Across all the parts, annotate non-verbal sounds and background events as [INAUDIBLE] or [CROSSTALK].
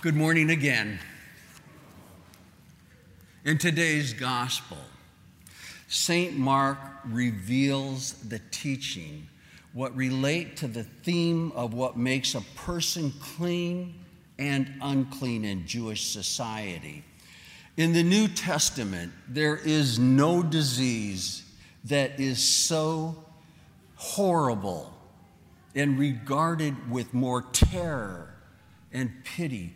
Good morning again. In today's gospel, St. Mark reveals the teaching, what relate to the theme of what makes a person clean and unclean in Jewish society. In the New Testament, there is no disease that is so horrible and regarded with more terror and pity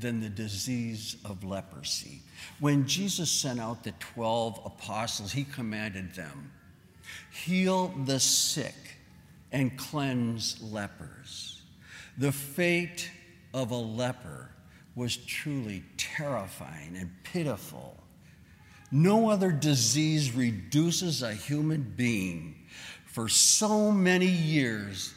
than the disease of leprosy. When Jesus sent out the 12 apostles, he commanded them heal the sick and cleanse lepers. The fate of a leper was truly terrifying and pitiful. No other disease reduces a human being for so many years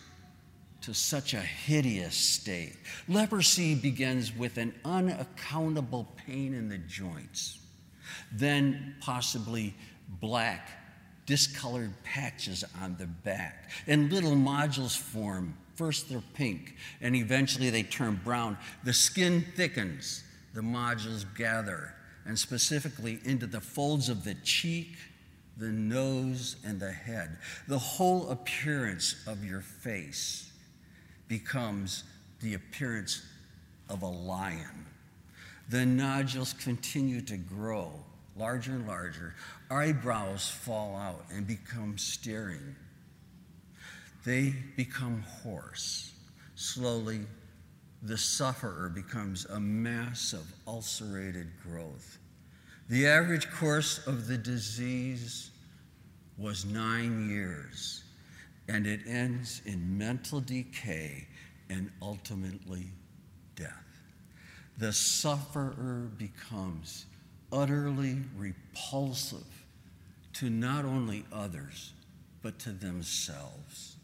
to such a hideous state. Leprosy begins with an unaccountable pain in the joints, then possibly black, discolored patches on the back, and little nodules form. First they're pink, and eventually they turn brown. The skin thickens, the nodules gather, and specifically into the folds of the cheek, the nose, and the head. The whole appearance of your face becomes the appearance of a lion. The nodules continue to grow larger and larger. Eyebrows fall out and become staring. They become hoarse. Slowly, the sufferer becomes a mass of ulcerated growth. The average course of the disease was nine years and it ends in mental decay and ultimately death. The sufferer becomes utterly repulsive to not only others, but to themselves.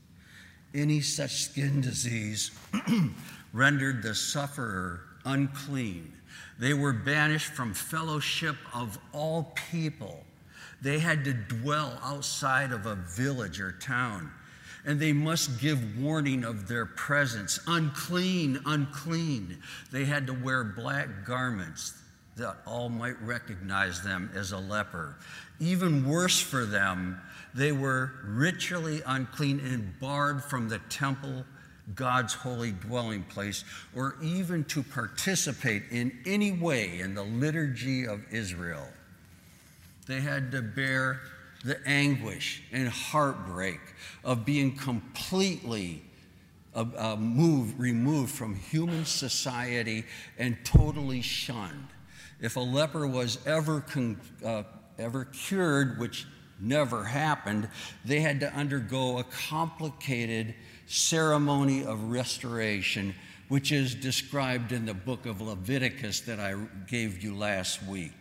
Any such skin disease [CLEARS THROAT] rendered the sufferer unclean. They were banished from fellowship of all people. They had to dwell outside of a village or town and they must give warning of their presence. Unclean, unclean. They had to wear black garments that all might recognize them as a leper. Even worse for them, they were ritually unclean and barred from the temple, God's holy dwelling place, or even to participate in any way in the liturgy of Israel. They had to bear the anguish and heartbreak of being completely uh, uh, moved, removed from human society and totally shunned. If a leper was ever, con- uh, ever cured, which never happened, they had to undergo a complicated ceremony of restoration, which is described in the book of Leviticus that I gave you last week.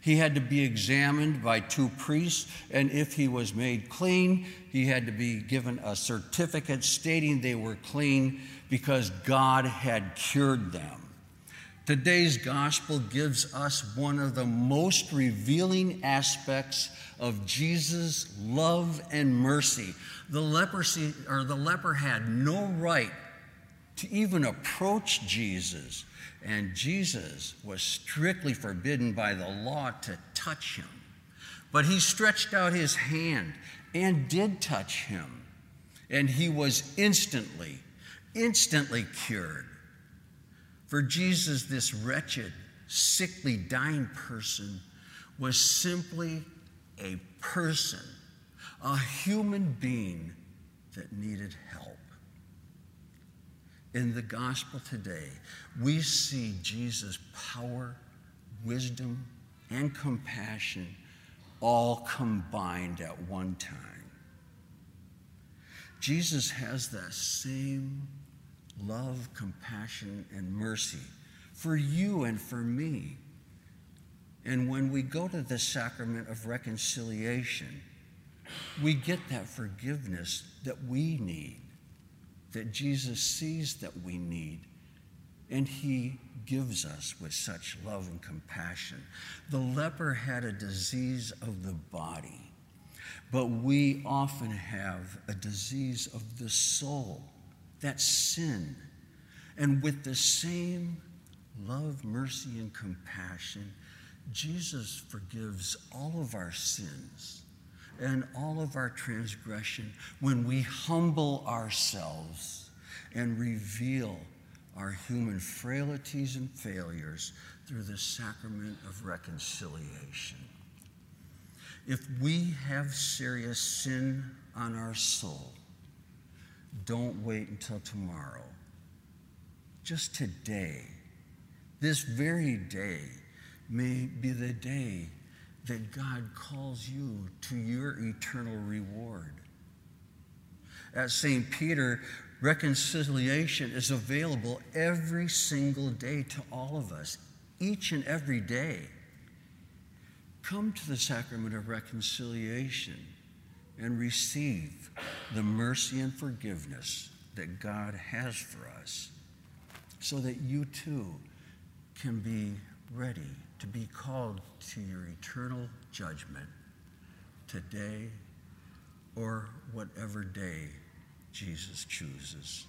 He had to be examined by two priests, and if he was made clean, he had to be given a certificate stating they were clean because God had cured them. Today's gospel gives us one of the most revealing aspects of Jesus' love and mercy. The leprosy or the leper had no right to even approach Jesus. And Jesus was strictly forbidden by the law to touch him. But he stretched out his hand and did touch him. And he was instantly, instantly cured. For Jesus, this wretched, sickly, dying person was simply a person, a human being that needed help. In the gospel today, we see Jesus' power, wisdom, and compassion all combined at one time. Jesus has that same love, compassion, and mercy for you and for me. And when we go to the sacrament of reconciliation, we get that forgiveness that we need that Jesus sees that we need, and he gives us with such love and compassion. The leper had a disease of the body, but we often have a disease of the soul, that sin. And with the same love, mercy, and compassion, Jesus forgives all of our sins and all of our transgression when we humble ourselves and reveal our human frailties and failures through the sacrament of reconciliation. If we have serious sin on our soul, don't wait until tomorrow. Just today, this very day, may be the day that God calls you to your eternal reward. At St. Peter, reconciliation is available every single day to all of us, each and every day. Come to the sacrament of reconciliation and receive the mercy and forgiveness that God has for us so that you too can be ready to be called to your eternal judgment today or whatever day Jesus chooses.